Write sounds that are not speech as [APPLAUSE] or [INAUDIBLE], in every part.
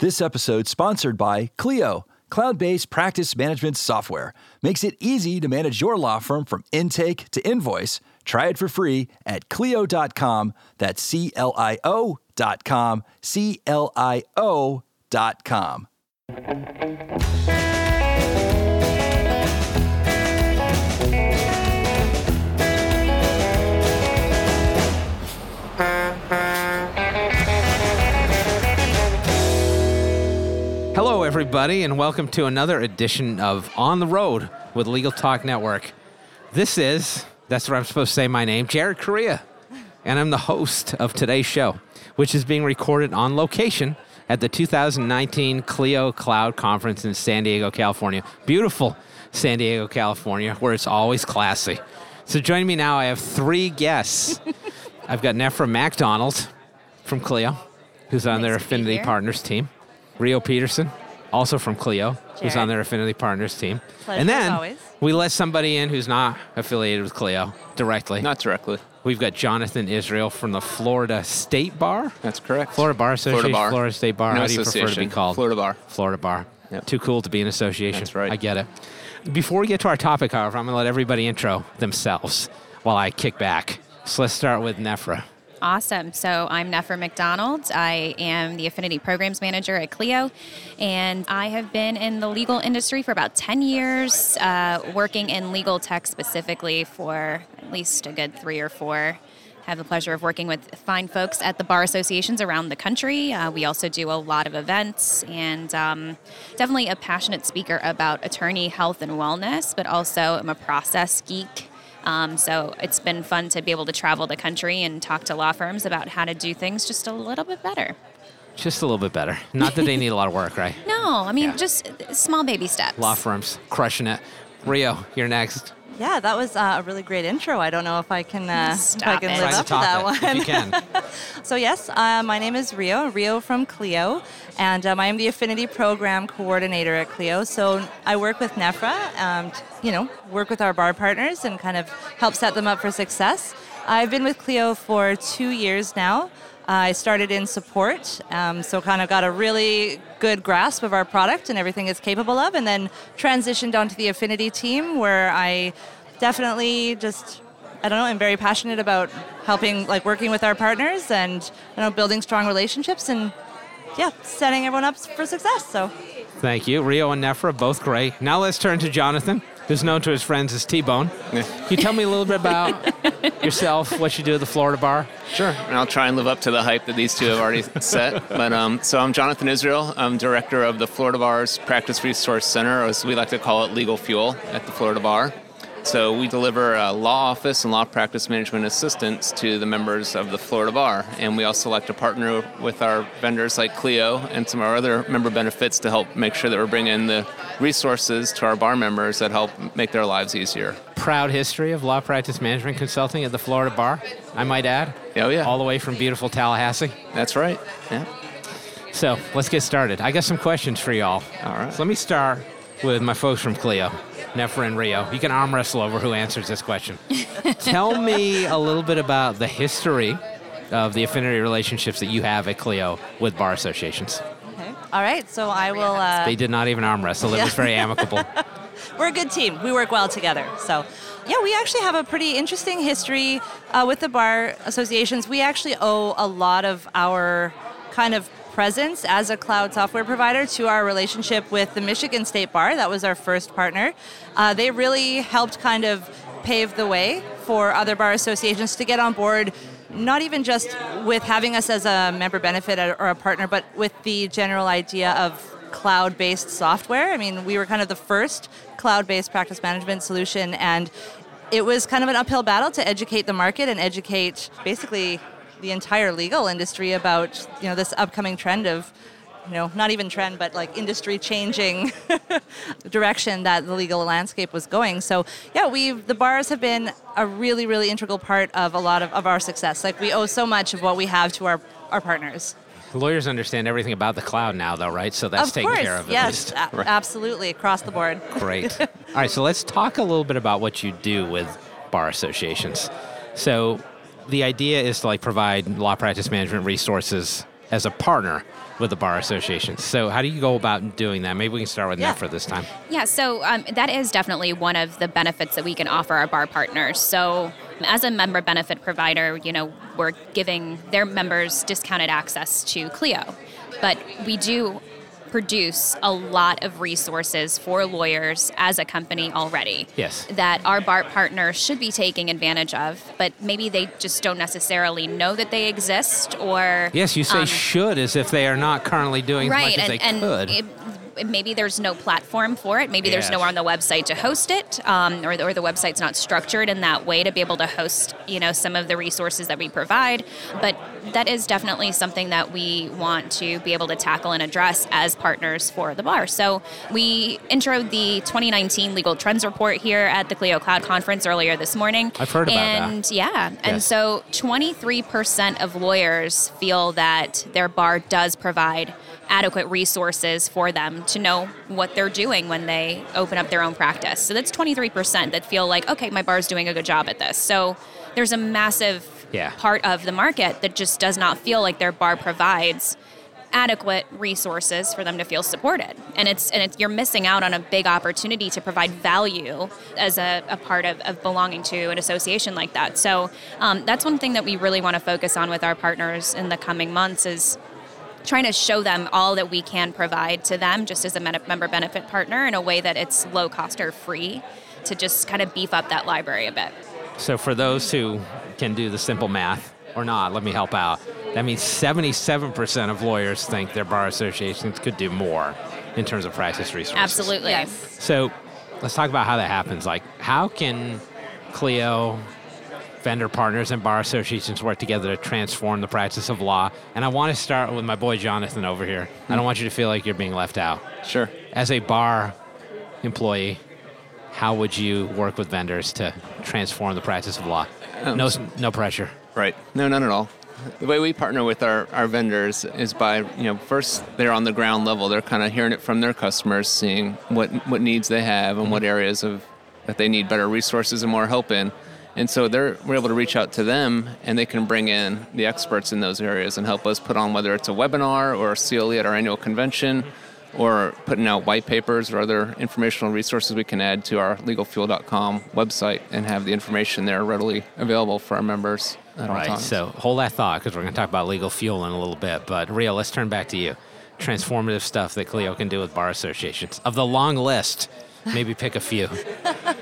This episode sponsored by Clio, cloud-based practice management software. Makes it easy to manage your law firm from intake to invoice. Try it for free at clio.com. That's C L I O dot com. C L I O dot com. Everybody, and welcome to another edition of On the Road with Legal Talk Network. This is, that's where I'm supposed to say my name, Jared Correia, and I'm the host of today's show, which is being recorded on location at the 2019 Clio Cloud Conference in San Diego, California. Beautiful San Diego, California, where it's always classy. So joining me now, I have three guests. [LAUGHS] I've got Nefra MacDonald from Clio, who's on their Nice be Affinity. Partners team. Rio Peterson, also from Clio, who's on their Affinity Partners team. Pleasure and then always. we let somebody in who's not affiliated with Clio directly. Not directly. We've got Jonathan Israel from the Florida State Bar. That's correct. Florida Bar Association, Florida Bar. Florida State Bar. No How do you prefer to be called? Florida Bar. Florida Bar. Yep. Too cool to be an association. That's right. I get it. Before we get to our topic, however, I'm going to let everybody intro themselves while I kick back. So let's start with Nefra. Awesome. So I'm Nefra McDonald. I am the Affinity Programs Manager at Clio, and I have been in the legal industry for about 10 years, uh, working in legal tech specifically for at least a good three or four. Have the pleasure of working with fine folks at the bar associations around the country. Uh, we also do a lot of events and um, definitely a passionate speaker about attorney health and wellness, but also I'm a process geek. Um, so it's been fun to be able to travel the country and talk to law firms about how to do things just a little bit better. Just a little bit better. Not that they need a lot of work, right? [LAUGHS] No, I mean Yeah. just small baby steps. Law firms crushing it. Rio, you're next. Yeah, that was uh, a really great intro. I don't know if I can, uh, if I Stop can it. live Try up to to that it one. if you can. [LAUGHS] So yes, uh, my name is Rio, Rio from Clio, and um, I am the Affinity Program Coordinator at Clio. So I work with Nefra, um, you know, work with our bar partners and kind of help set them up for success. I've been with Clio for two years now. I started in support, um, so kind of got a really good grasp of our product and everything it's capable of, and then transitioned onto the Affinity team where I definitely just I don't know. I'm very passionate about helping, like working with our partners and you know building strong relationships and yeah, setting everyone up for success. So Thank you. Rio and Nefra, both great. Now let's turn to Jonathan, who's known to his friends as T Bone. Yeah. Can you tell me a little bit about [LAUGHS] yourself, what you do at the Florida Bar? Sure. And I'll try and live up to the hype that these two have already [LAUGHS] set. But um, so I'm Jonathan Israel. I'm director of the Florida Bar's Practice Resource Center, or as we like to call it, Legal Fuel at the Florida Bar. So we deliver uh, law office and law practice management assistance to the members of the Florida Bar, and we also like to partner with our vendors like Clio and some of our other member benefits to help make sure that we're bringing the resources to our bar members that help make their lives easier. Proud history of law practice management consulting at the Florida Bar, I might add. Oh yeah, All the way from beautiful Tallahassee. that's right. Yeah. So let's get started. I got some questions for y'all. All right. So let me start with my folks from Clio, Nefra and Rio. You can arm wrestle over who answers this question. [LAUGHS] Tell me a little bit about the history of the affinity relationships that you have at Clio with bar associations. okay. all right. So I will. Uh, They did not even arm wrestle. It Yeah. was very amicable. [LAUGHS] we're a good team. We work well together. So, yeah, we actually have a pretty interesting history uh, with the bar associations. We actually owe a lot of our kind of presence as a cloud software provider to our relationship with the Michigan State Bar. That was our first partner. Uh, they really helped kind of pave the way for other bar associations to get on board. Not even just with having us as a member benefit or a partner, but with the general idea of cloud based software. I mean, we were kind of the first cloud based practice management solution, and it was kind of an uphill battle to educate the market and educate basically the entire legal industry about you know this upcoming trend of you know not even trend but like industry changing [LAUGHS] direction that the legal landscape was going so yeah we the bars have been a really really integral part of a lot of, of our success like we owe so much of what we have to our our partners Lawyers understand everything about the cloud now, though, right? So that's of taken course care of at yes least. a- absolutely across the board Great. [LAUGHS] All right, so let's talk a little bit about what you do with bar associations. So, the idea is to like provide law practice management resources as a partner with the bar association. So, how do you go about doing that? Maybe we can start with Yeah. for this time. Yeah, so um, that is definitely one of the benefits that we can offer our bar partners. So, as a member benefit provider, you know, we're giving their members discounted access to Clio, but we do produce a lot of resources for lawyers as a company already. Yes. That our bar partners should be taking advantage of, but maybe they just don't necessarily know that they exist or Yes, you say um, should as if they are not currently doing right, as much as and, they and could. It, maybe there's no platform for it. Maybe there's nowhere on the website to host it, um, or, the, or the website's not structured in that way to be able to host, you know, some of the resources that we provide. But that is definitely something that we want to be able to tackle and address as partners for the bar. So we introed the 2019 Legal Trends Report here at the Clio Cloud Conference earlier this morning. I've heard about that. and, yeah, and so 23% of lawyers feel that their bar does provide adequate resources for them to know what they're doing when they open up their own practice. So that's 23% that feel like, okay, my bar's doing a good job at this. So there's a massive Yeah. part of the market that just does not feel like their bar provides adequate resources for them to feel supported and it's and it's, you're missing out on a big opportunity to provide value as a, a part of, of belonging to an association like that so um, that's one thing that we really want to focus on with our partners in the coming months is trying to show them all that we can provide to them just as a member benefit partner in a way that it's low cost or free to just kind of beef up that library a bit So for those who can do the simple math or not, let me help out. That means 77% of lawyers think their bar associations could do more in terms of practice resources. absolutely Yes. So let's talk about how that happens. Like, how can Clio, vendor partners, and bar associations work together to transform the practice of law? And I want to start with my boy Jonathan over here. I don't want you to feel like you're being left out. Sure. As a bar employee, how would you work with vendors to transform the practice of law? Um, no, no pressure. Right. No, none at all. The way we partner with our, our vendors is by, you know, first they're on the ground level. They're kind of hearing it from their customers, seeing what what needs they have and mm-hmm. what areas of that they need better resources and more help in. And so they're we're able to reach out to them and they can bring in the experts in those areas and help us put on whether it's a webinar or a CLE at our annual convention or putting out white papers or other informational resources we can add to our legalfuel.com website and have the information there readily available for our members at all Right. times. So hold that thought because we're going to talk about legal fuel in a little bit. But Rio, let's turn back to you. Transformative stuff that Clio can do with bar associations. Of the long list, maybe pick a few. [LAUGHS]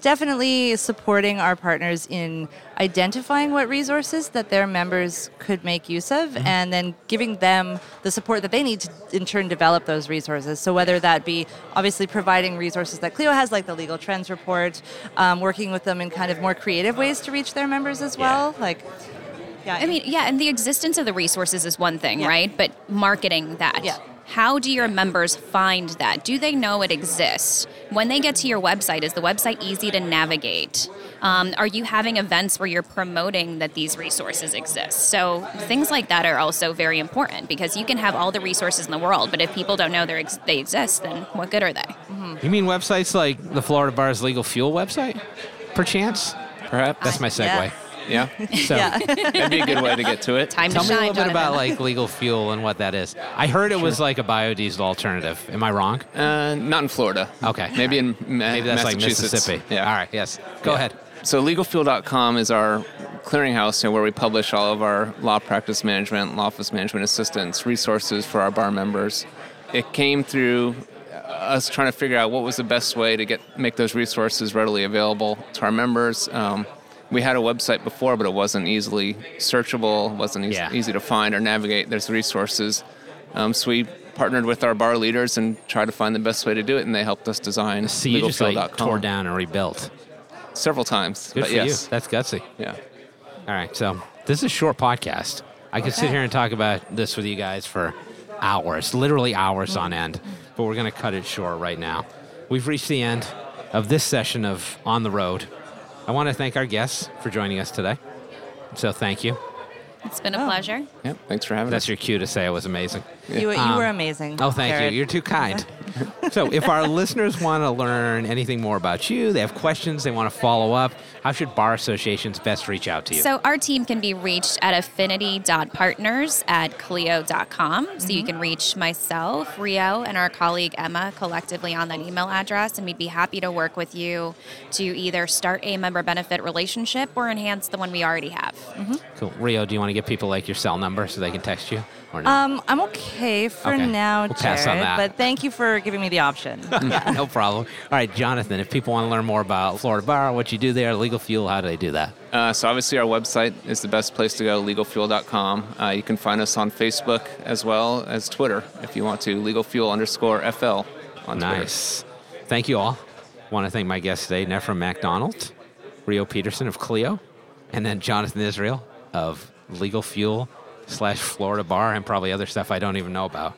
definitely supporting our partners in identifying what resources that their members could make use of and then giving them the support that they need to in turn develop those resources so whether that be obviously providing resources that clio has like the legal trends report um, working with them in kind of more creative ways to reach their members as well like yeah I mean, yeah, and the existence of the resources is one thing, Yeah. right? But marketing that. Yeah. How do your members find that? Do they know it exists? When they get to your website, is the website easy to navigate? Um, are you having events where you're promoting that these resources exist? So things like that are also very important because you can have all the resources in the world, but if people don't know they're ex- they exist, then what good are they? You mean websites like the Florida Bar's Legal Fuel website? Perchance? Perhaps. That's my segue. Yeah. [LAUGHS] So yeah That'd be a good way to get to it. Time tell to me a shine, little bit about like legal fuel and what that is. I heard it was like a biodiesel alternative. Am I wrong? Uh, not in Florida. Okay. Maybe in Ma- Maybe that's like Mississippi. Yeah. All right. Yes. Go Yeah. ahead. So legalfuel.com is our clearinghouse you know, where we publish all of our law practice management, law office management assistance, resources for our bar members. It came through us trying to figure out what was the best way to get make those resources readily available to our members. Um, we had a website before, but it wasn't easily searchable, wasn't easy, Yeah. easy to find or navigate. There's resources. Um, so we partnered with our bar leaders and tried to find the best way to do it, and they helped us design So you just like tore down and rebuilt. several times. Good but for yes. you. That's gutsy. Yeah. All right, so this is a short podcast. I could sit here and talk about this with you guys for hours, literally hours on end, but we're going to cut it short right now. We've reached the end of this session of On the Road. I want to thank our guests for joining us today. So thank you. It's been a pleasure. Yep. Thanks for having That's us. your cue to say it was amazing. you, you Um, were amazing Oh, thank Jared. you. You're too kind. [LAUGHS] [LAUGHS] so, if our listeners want to learn anything more about you, they have questions, they want to follow up, how should bar associations best reach out to you? So, our team can be reached at affinity.partners at clio.com. So, mm-hmm. you can reach myself, Rio, and our colleague Emma collectively on that email address, and we'd be happy to work with you to either start a member benefit relationship or enhance the one we already have. Mm-hmm. Cool. Rio, do you want to give people like your cell number so they can text you? Or no? Um, I'm okay for okay. now, we'll Jared. But thank you for giving me the option. [LAUGHS] no problem. All right, Jonathan. If people want to learn more about Florida Bar, what you do there, Legal Fuel, how do they do that? Uh, so obviously our website is the best place to go, legalfuel.com. Uh, you can find us on Facebook as well as Twitter if you want to, legalfuel underscore FL on nice. Twitter. Thank you all. I want to thank my guests today, Nefra MacDonald, Rio Peterson of Clio, and then Jonathan Israel of Legal Fuel slash Florida Bar and probably other stuff I don't even know about.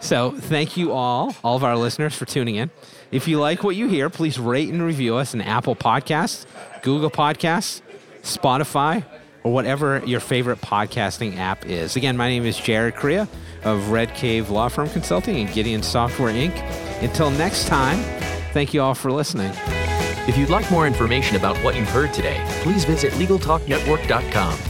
so thank you all, all of our listeners, for tuning in. If you like what you hear, please rate and review us in Apple Podcasts, Google Podcasts, Spotify, or whatever your favorite podcasting app is. Again, my name is Jared Correia of Red Cave Law Firm Consulting and Gideon Software Inc. Until next time, thank you all for listening. If you'd like more information about what you've heard today, please visit LegalTalkNetwork.com.